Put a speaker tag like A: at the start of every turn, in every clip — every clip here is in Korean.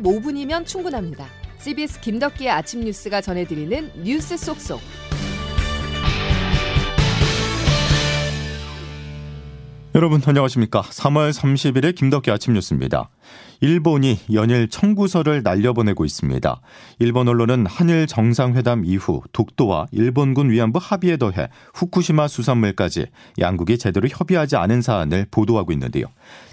A: 15분이면 충분합니다. CBS 김덕기의 아침 뉴스가 전해드리는 뉴스 속속.
B: 여러분 안녕하십니까? 3월 30일의 김덕기 아침 뉴스입니다. 일본이 연일 청구서를 날려보내고 있습니다. 일본 언론은 한일 정상회담 이후 독도와 일본군 위안부 합의에 더해 후쿠시마 수산물까지 양국이 제대로 협의하지 않은 사안을 보도하고 있는데요.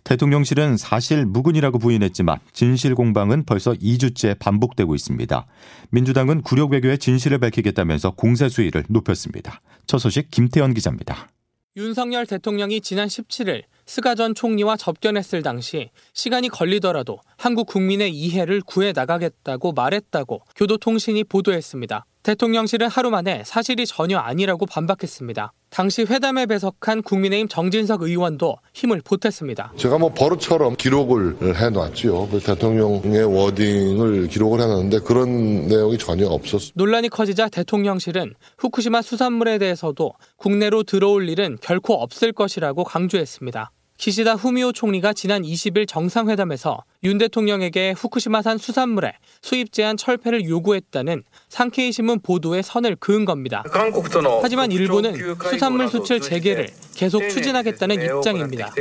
B: 대통령실은 사실 무근이라고 부인했지만 진실 공방은 벌써 2주째 반복되고 있습니다. 민주당은 굴욕 외교의 진실을 밝히겠다면서 공세 수위를 높였습니다. 첫 소식 김태현 기자입니다.
C: 윤석열 대통령이 지난 17일 스가 전 총리와 접견했을 당시 시간이 걸리더라도 한국 국민의 이해를 구해 나가겠다고 말했다고 교도통신이 보도했습니다. 대통령실은 하루 만에 사실이 전혀 아니라고 반박했습니다. 당시 회담에 배석한 국민의힘 정진석 의원도 힘을 보탰습니다.
D: 제가 뭐 버릇처럼 기록을 해놨죠. 대통령의 워딩을 기록을 해놨는데 그런 내용이 전혀 없었습니다.
C: 논란이 커지자 대통령실은 후쿠시마 수산물에 대해서도 국내로 들어올 일은 결코 없을 것이라고 강조했습니다. 기시다 후미오 총리가 지난 20일 정상회담에서 윤 대통령에게 후쿠시마산 수산물의 수입 제한 철폐를 요구했다는 상케이 신문 보도에 선을 그은 겁니다. 하지만 일본은 수산물 수출 재개를 계속 추진하겠다는 입장입니다.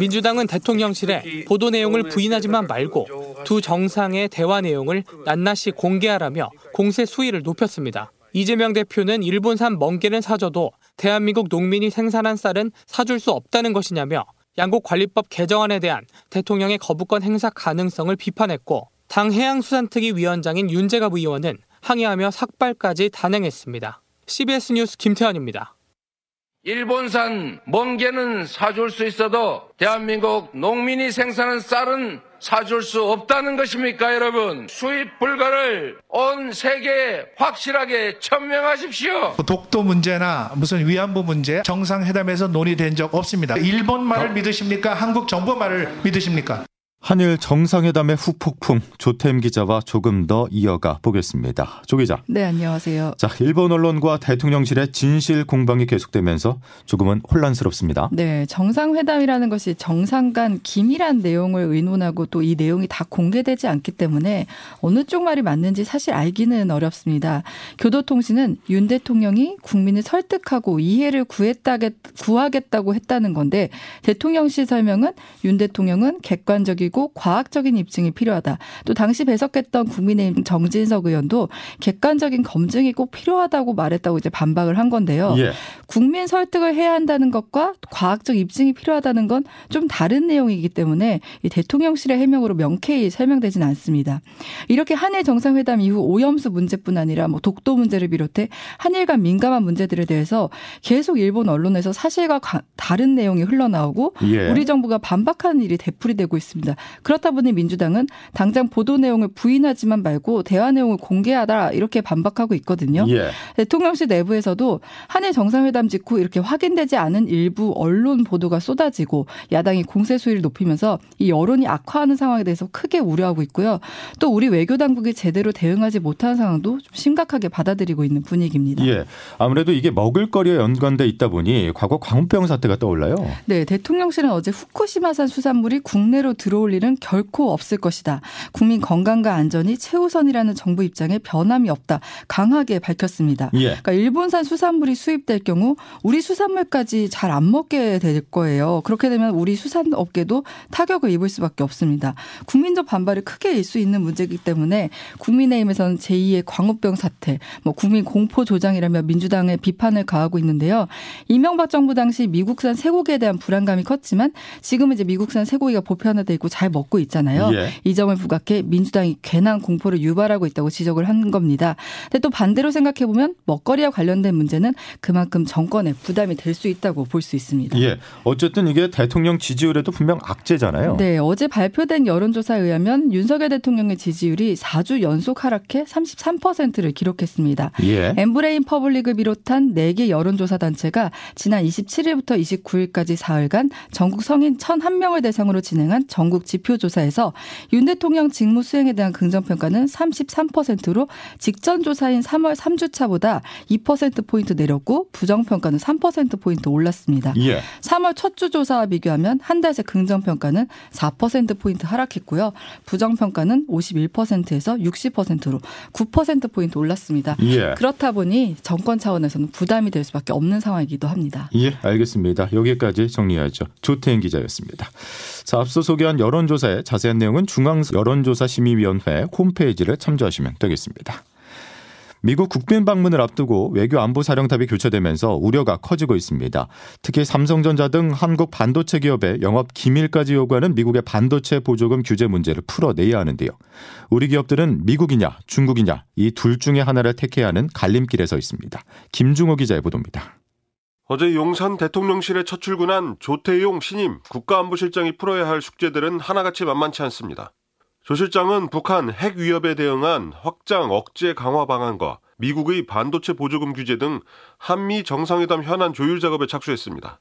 C: 민주당은 대통령실에 보도 내용을 부인하지만 말고 두 정상의 대화 내용을 낱낱이 공개하라며 공세 수위를 높였습니다. 이재명 대표는 일본산 멍게는 사줘도 대한민국 농민이 생산한 쌀은 사줄 수 없다는 것이냐며 양국 관리법 개정안에 대한 대통령의 거부권 행사 가능성을 비판했고 당 해양수산특위 위원장인 윤재갑 의원은 항의하며 삭발까지 단행했습니다. CBS 뉴스 김태환입니다.
E: 일본산 멍게는 사줄 수 있어도 대한민국 농민이 생산한 쌀은 사줄 수 없다는 것입니까, 여러분? 수입 불가를 온 세계에 확실하게 천명하십시오.
F: 독도 문제나 무슨 위안부 문제 정상회담에서 논의된 적 없습니다. 일본 말을 믿으십니까? 한국 정부 말을 믿으십니까?
B: 한일 정상회담의 후폭풍 조템 기자와 조금 더 이어가 보겠습니다. 조 기자.
G: 네, 안녕하세요.
B: 자, 일본 언론과 대통령실의 진실 공방이 계속되면서 조금은 혼란스럽습니다.
G: 네, 정상회담이라는 것이 정상 간 긴밀한 내용을 의논하고 또 이 내용이 다 공개되지 않기 때문에 어느 쪽 말이 맞는지 사실 알기는 어렵습니다. 교도통신은 윤 대통령이 국민을 설득하고 이해를 구했다겠, 구하겠다고 했다는 건데 대통령실 설명은 윤 대통령은 객관적이고 그리고 과학적인 입증이 필요하다. 또 당시 배석했던 국민의힘 정진석 의원도 객관적인 검증이 꼭 필요하다고 말했다고 이제 반박을 한 건데요. 예. 국민 설득을 해야 한다는 것과 과학적 입증이 필요하다는 건 좀 다른 내용이기 때문에 이 대통령실의 해명으로 명쾌히 설명되진 않습니다. 이렇게 한일 정상회담 이후 오염수 문제뿐 아니라 뭐 독도 문제를 비롯해 한일 간 민감한 문제들에 대해서 계속 일본 언론에서 사실과 다른 내용이 흘러나오고 예. 우리 정부가 반박하는 일이 되풀이되고 있습니다. 그렇다 보니 민주당은 당장 보도 내용을 부인하지만 말고 대화 내용을 공개하다 이렇게 반박하고 있거든요. 예. 대통령실 내부에서도 한일 정상회담 직후 이렇게 확인되지 않은 일부 언론 보도가 쏟아지고 야당이 공세 수위를 높이면서 이 여론이 악화하는 상황에 대해서 크게 우려하고 있고요. 또 우리 외교 당국이 제대로 대응하지 못하는 상황도 좀 심각하게 받아들이고 있는 분위기입니다.
B: 예. 아무래도 이게 먹을거리에 연관돼 있다 보니 과거 광우병 사태가 떠올라요.
G: 네, 대통령실은 어제 후쿠시마산 수산물이 국내로 들어올 일은 결코 없을 것이다. 국민 건강과 안전이 최우선이라는 정부 입장에 변함이 없다. 강하게 밝혔습니다. 예. 그러니까 일본산 수산물이 수입될 경우 우리 수산물까지 잘 안 먹게 될 거예요. 그렇게 되면 우리 수산업계도 타격을 입을 수밖에 없습니다. 국민적 반발을 크게 일 수 있는 문제이기 때문에 국민의힘에서는 제2의 광우병 사태, 뭐 국민 공포 조장이라며 민주당의 비판을 가하고 있는데요. 이명박 정부 당시 미국산 쇠고기에 대한 불안감이 컸지만 지금은 이제 미국산 쇠고기가 보편화되고 잘 먹고 있잖아요. 예. 이 점을 부각해 민주당이 괜한 공포를 유발하고 있다고 지적을 한 겁니다. 근데 또 반대로 생각해 보면 먹거리와 관련된 문제는 그만큼 정권에 부담이 될 수 있다고 볼 수 있습니다.
B: 예. 어쨌든 이게 대통령 지지율에도 분명 악재잖아요.
G: 네. 어제 발표된 여론조사에 의하면 윤석열 대통령의 지지율이 4주 연속 하락해 33%를 기록했습니다. 예. 엠브레인 퍼블릭을 비롯한 4개 여론조사 단체가 지난 27일부터 29일까지 사흘간 전국 성인 1,001명을 대상으로 진행한 전국 지표조사에서 윤 대통령 직무 수행에 대한 긍정평가는 33%로 직전 조사인 3월 3주차보다 2%포인트 내렸고 부정평가는 3%포인트 올랐습니다.
B: 예.
G: 3월 첫 주 조사와 비교하면 한 달 새 긍정평가는 4%포인트 하락했고요. 부정평가는 51%에서 60%로 9%포인트 올랐습니다.
B: 예.
G: 그렇다 보니 정권 차원에서는 부담이 될 수밖에 없는 상황이기도 합니다.
B: 예, 알겠습니다. 여기까지 정리하죠. 조태인 기자였습니다. 자, 앞서 소개한 여론조사의 자세한 내용은 중앙 여론조사심의위원회 홈페이지를 참조하시면 되겠습니다. 미국 국빈 방문을 앞두고 외교 안보 사령탑이 교체되면서 우려가 커지고 있습니다. 특히 삼성전자 등 한국 반도체 기업의 영업 기밀까지 요구하는 미국의 반도체 보조금 규제 문제를 풀어내야 하는데요. 우리 기업들은 미국이냐 중국이냐 이 둘 중에 하나를 택해야 하는 갈림길에 서 있습니다. 김중호 기자의 보도입니다.
H: 어제 용산 대통령실에 첫 출근한 조태용 신임 국가안보실장이 풀어야 할 숙제들은 하나같이 만만치 않습니다. 조 실장은 북한 핵 위협에 대응한 확장 억제 강화 방안과 미국의 반도체 보조금 규제 등 한미 정상회담 현안 조율 작업에 착수했습니다.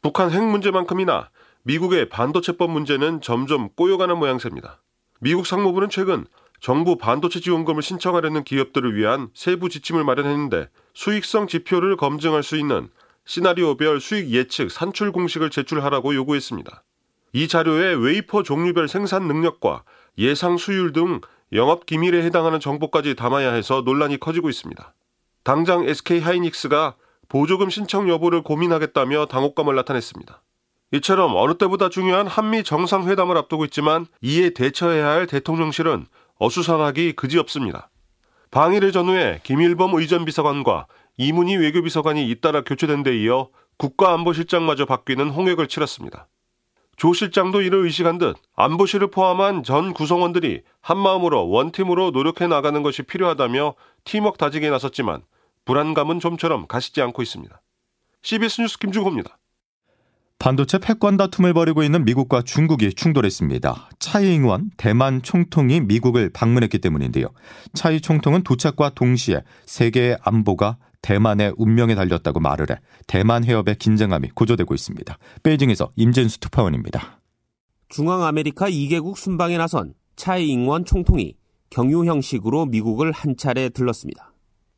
H: 북한 핵 문제만큼이나 미국의 반도체법 문제는 점점 꼬여가는 모양새입니다. 미국 상무부는 최근 정부 반도체 지원금을 신청하려는 기업들을 위한 세부 지침을 마련했는데 수익성 지표를 검증할 수 있는 시나리오별 수익 예측 산출 공식을 제출하라고 요구했습니다. 이 자료에 웨이퍼 종류별 생산 능력과 예상 수율 등 영업 기밀에 해당하는 정보까지 담아야 해서 논란이 커지고 있습니다. 당장 SK 하이닉스가 보조금 신청 여부를 고민하겠다며 당혹감을 나타냈습니다. 이처럼 어느 때보다 중요한 한미 정상회담을 앞두고 있지만 이에 대처해야 할 대통령실은 어수선하기 그지없습니다. 방일의 전후에 김일범 의전 비서관과 이문희 외교비서관이 잇따라 교체된 데 이어 국가안보실장마저 바뀌는 홍역을 치렀습니다. 조 실장도 이를 의식한 듯 안보실을 포함한 전 구성원들이 한마음으로 원팀으로 노력해 나가는 것이 필요하다며 팀워크 다지기에 나섰지만 불안감은 좀처럼 가시지 않고 있습니다. CBS 뉴스 김중호입니다.
B: 반도체 패권 다툼을 벌이고 있는 미국과 중국이 충돌했습니다. 차이잉원 대만 총통이 미국을 방문했기 때문인데요. 차이 총통은 도착과 동시에 세계의 안보가 대만의 운명에 달렸다고 말을 해 대만 해협의 긴장감이 고조되고 있습니다. 베이징에서 임진수 특파원입니다.
I: 중앙아메리카 2개국 순방에 나선 차이잉원 총통이 경유 형식으로 미국을 한 차례 들렀습니다.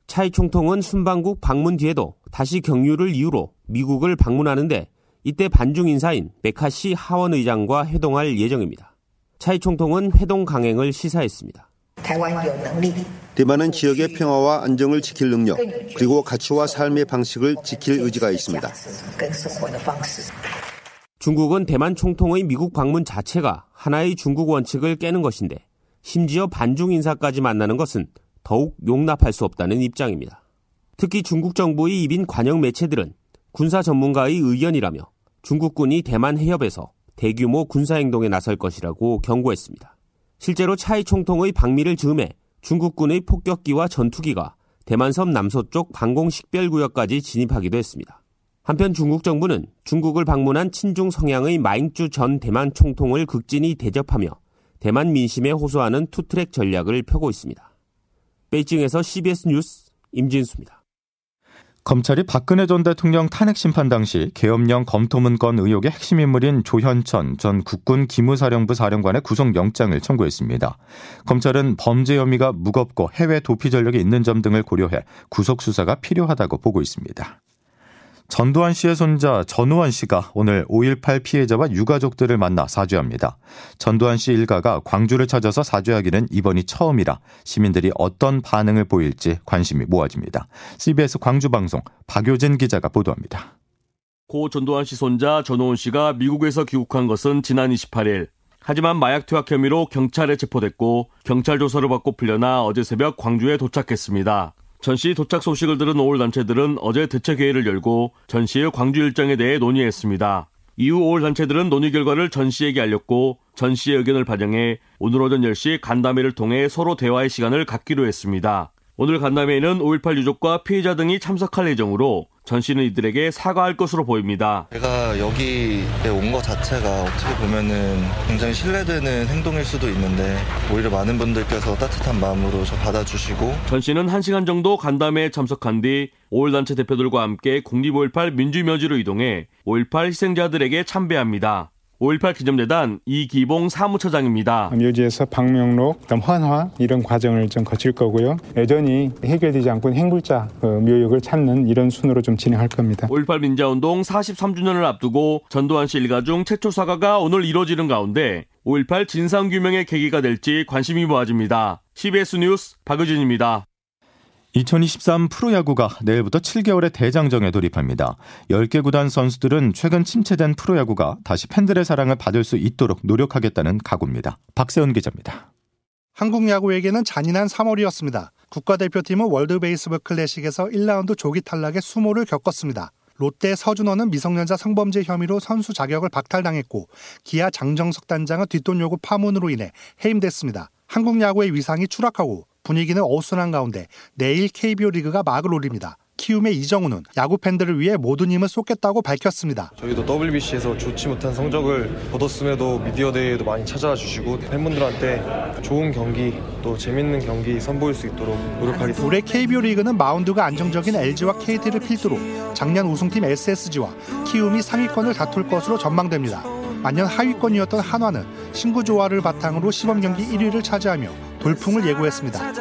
I: 차이 총통은 순방국 방문 뒤에도 다시 경유를 이유로 미국을 방문하는데 이때 반중 인사인 메카시 하원 의장과 회동할 예정입니다. 차이 총통은 회동 강행을 시사했습니다.
J: 대만은 지역의 평화와 안정을 지킬 능력 그리고 가치와 삶의 방식을 지킬 의지가 있습니다.
I: 중국은 대만 총통의 미국 방문 자체가 하나의 중국 원칙을 깨는 것인데 심지어 반중 인사까지 만나는 것은 더욱 용납할 수 없다는 입장입니다. 특히 중국 정부의 입인 관영 매체들은 군사 전문가의 의견이라며 중국군이 대만 해협에서 대규모 군사 행동에 나설 것이라고 경고했습니다. 실제로 차이 총통의 방미를 즈음해 중국군의 폭격기와 전투기가 대만섬 남서쪽 방공 식별구역까지 진입하기도 했습니다. 한편 중국 정부는 중국을 방문한 친중 성향의 마잉쭈 전 대만 총통을 극진히 대접하며 대만 민심에 호소하는 투트랙 전략을 펴고 있습니다. 베이징에서 CBS 뉴스 임진수입니다.
B: 검찰이 박근혜 전 대통령 탄핵 심판 당시 계엄령 검토문 건 의혹의 핵심 인물인 조현천 전 국군 기무사령부 사령관의 구속영장을 청구했습니다. 검찰은 범죄 혐의가 무겁고 해외 도피 전력이 있는 점 등을 고려해 구속 수사가 필요하다고 보고 있습니다. 전두환 씨의 손자 전우환 씨가 오늘 5.18 피해자와 유가족들을 만나 사죄합니다. 전두환 씨 일가가 광주를 찾아서 사죄하기는 이번이 처음이라 시민들이 어떤 반응을 보일지 관심이 모아집니다. CBS 광주방송 박효진 기자가 보도합니다.
K: 고 전두환 씨 손자 전우환 씨가 미국에서 귀국한 것은 지난 28일. 하지만 마약 투약 혐의로 경찰에 체포됐고 경찰 조사를 받고 풀려나 어제 새벽 광주에 도착했습니다. 전 씨 도착 소식을 들은 오월 단체들은 어제 대책회의를 열고 전 씨의 광주 일정에 대해 논의했습니다. 이후 오월 단체들은 논의 결과를 전 씨에게 알렸고 전 씨의 의견을 반영해 오늘 오전 10시 간담회를 통해 서로 대화의 시간을 갖기로 했습니다. 오늘 간담회에는 5.18 유족과 피해자 등이 참석할 예정으로 전 씨는 이들에게 사과할 것으로 보입니다.
L: 제가 여기에 온 것 자체가 어떻게 보면은 굉장히 신뢰되는 행동일 수도 있는데 오히려 많은 분들께서 따뜻한 마음으로 저 받아주시고
K: 전 씨는 1시간 정도 간담회에 참석한 뒤5.18 대표들과 함께 국립 5.18 민주묘지로 이동해 5.18 희생자들에게 참배합니다. 5.18 기념재단 이기봉 사무처장입니다.
M: 묘지에서 방명록, 그다음 환화 이런 과정을 좀 거칠 거고요. 여전히 해결되지 않고 행불자 그 묘역을 찾는 이런 순으로 좀 진행할 겁니다.
K: 5.18 민자운동 43주년을 앞두고 전두환 씨 일가 중 최초 사과가 오늘 이뤄지는 가운데 5.18 진상규명의 계기가 될지 관심이 모아집니다. CBS 뉴스 박유진입니다.
B: 2023 프로야구가 내일부터 7개월의 대장정에 돌입합니다. 10개 구단 선수들은 최근 침체된 프로야구가 다시 팬들의 사랑을 받을 수 있도록 노력하겠다는 각오입니다. 박세훈 기자입니다.
N: 한국 야구에게는 잔인한 3월이었습니다. 국가대표팀은 월드베이스볼 클래식에서 1라운드 조기 탈락의 수모를 겪었습니다. 롯데 서준호는 미성년자 성범죄 혐의로 선수 자격을 박탈당했고 기아 장정석 단장은 뒷돈 요구 파문으로 인해 해임됐습니다. 한국 야구의 위상이 추락하고 분위기는 어수선한 가운데 내일 KBO 리그가 막을 올립니다. 키움의 이정우는 야구 팬들을 위해 모든 힘을 쏟겠다고 밝혔습니다.
O: 저희도 WBC에서 좋지 못한 성적을 거뒀음에도 미디어 대회에도 많이 찾아와 주시고 팬분들한테 좋은 경기 또 재밌는 경기 선보일 수 있도록 노력하겠습니다.
N: 올해 KBO 리그는 마운드가 안정적인 LG와 KT를 필두로 작년 우승팀 SSG와 키움이 상위권을 다툴 것으로 전망됩니다. 만년 하위권이었던 한화는 신구 조화를 바탕으로 시범 경기 1위를 차지하며 돌풍을 예고했습니다.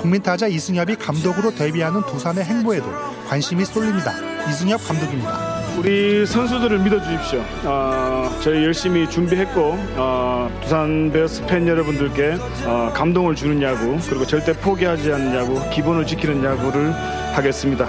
N: 국민타자 이승엽이 감독으로 데뷔하는 두산의 행보에도 관심이 쏠립니다. 이승엽 감독입니다.
P: 우리 선수들을 믿어주십시오. 어, 저희 열심히 준비했고 어, 두산 베어스 팬 여러분들께 어, 감동을 주는 야구 그리고 절대 포기하지 않는 야구 기본을 지키는 야구를 하겠습니다.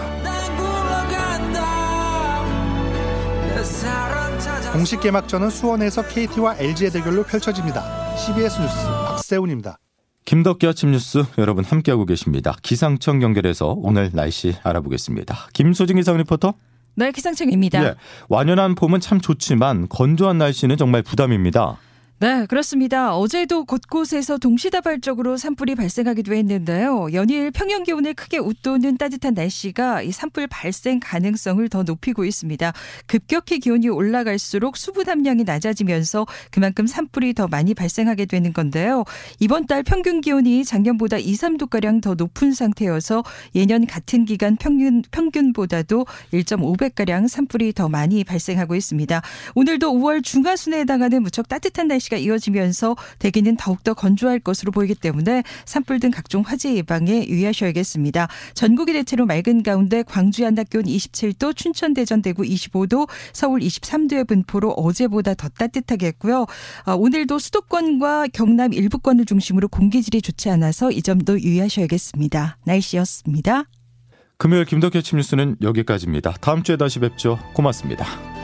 N: 공식 개막전은 수원에서 KT와 LG의 대결로 펼쳐집니다. CBS 뉴스 박세훈입니다.
B: 김덕기 아침 뉴스 여러분 함께하고 계십니다. 기상청 연결해서 오늘 날씨 알아보겠습니다. 김소진 기상 리포터.
Q: 네, 기상청입니다.
B: 예, 완연한 봄은 참 좋지만 건조한 날씨는 정말 부담입니다.
Q: 네, 그렇습니다. 어제도 곳곳에서 동시다발적으로 산불이 발생하기도 했는데요. 연일 평년 기온을 크게 웃도는 따뜻한 날씨가 이 산불 발생 가능성을 더 높이고 있습니다. 급격히 기온이 올라갈수록 수분 함량이 낮아지면서 그만큼 산불이 더 많이 발생하게 되는 건데요. 이번 달 평균 기온이 작년보다 2, 3도가량 더 높은 상태여서 예년 같은 기간 평균, 평균보다도 1.5배가량 산불이 더 많이 발생하고 있습니다. 오늘도 5월 중하순에 해당하는 무척 따뜻한 날씨 날씨가 이어지면서 대기는 더욱더 건조할 것으로 보이기 때문에 산불 등 각종 화재 예방에 유의하셔야겠습니다. 전국이 대체로 맑은 가운데 광주의 한낮 기온 27도, 춘천, 대전, 대구 25도, 서울 23도의 분포로 어제보다 더 따뜻하게 했고요. 아, 오늘도 수도권과 경남 일부권을 중심으로 공기질이 좋지 않아서 이 점도 유의하셔야겠습니다. 날씨였습니다.
B: 금요일 김덕현 침 뉴스는 여기까지입니다. 다음 주에 다시 뵙죠. 고맙습니다.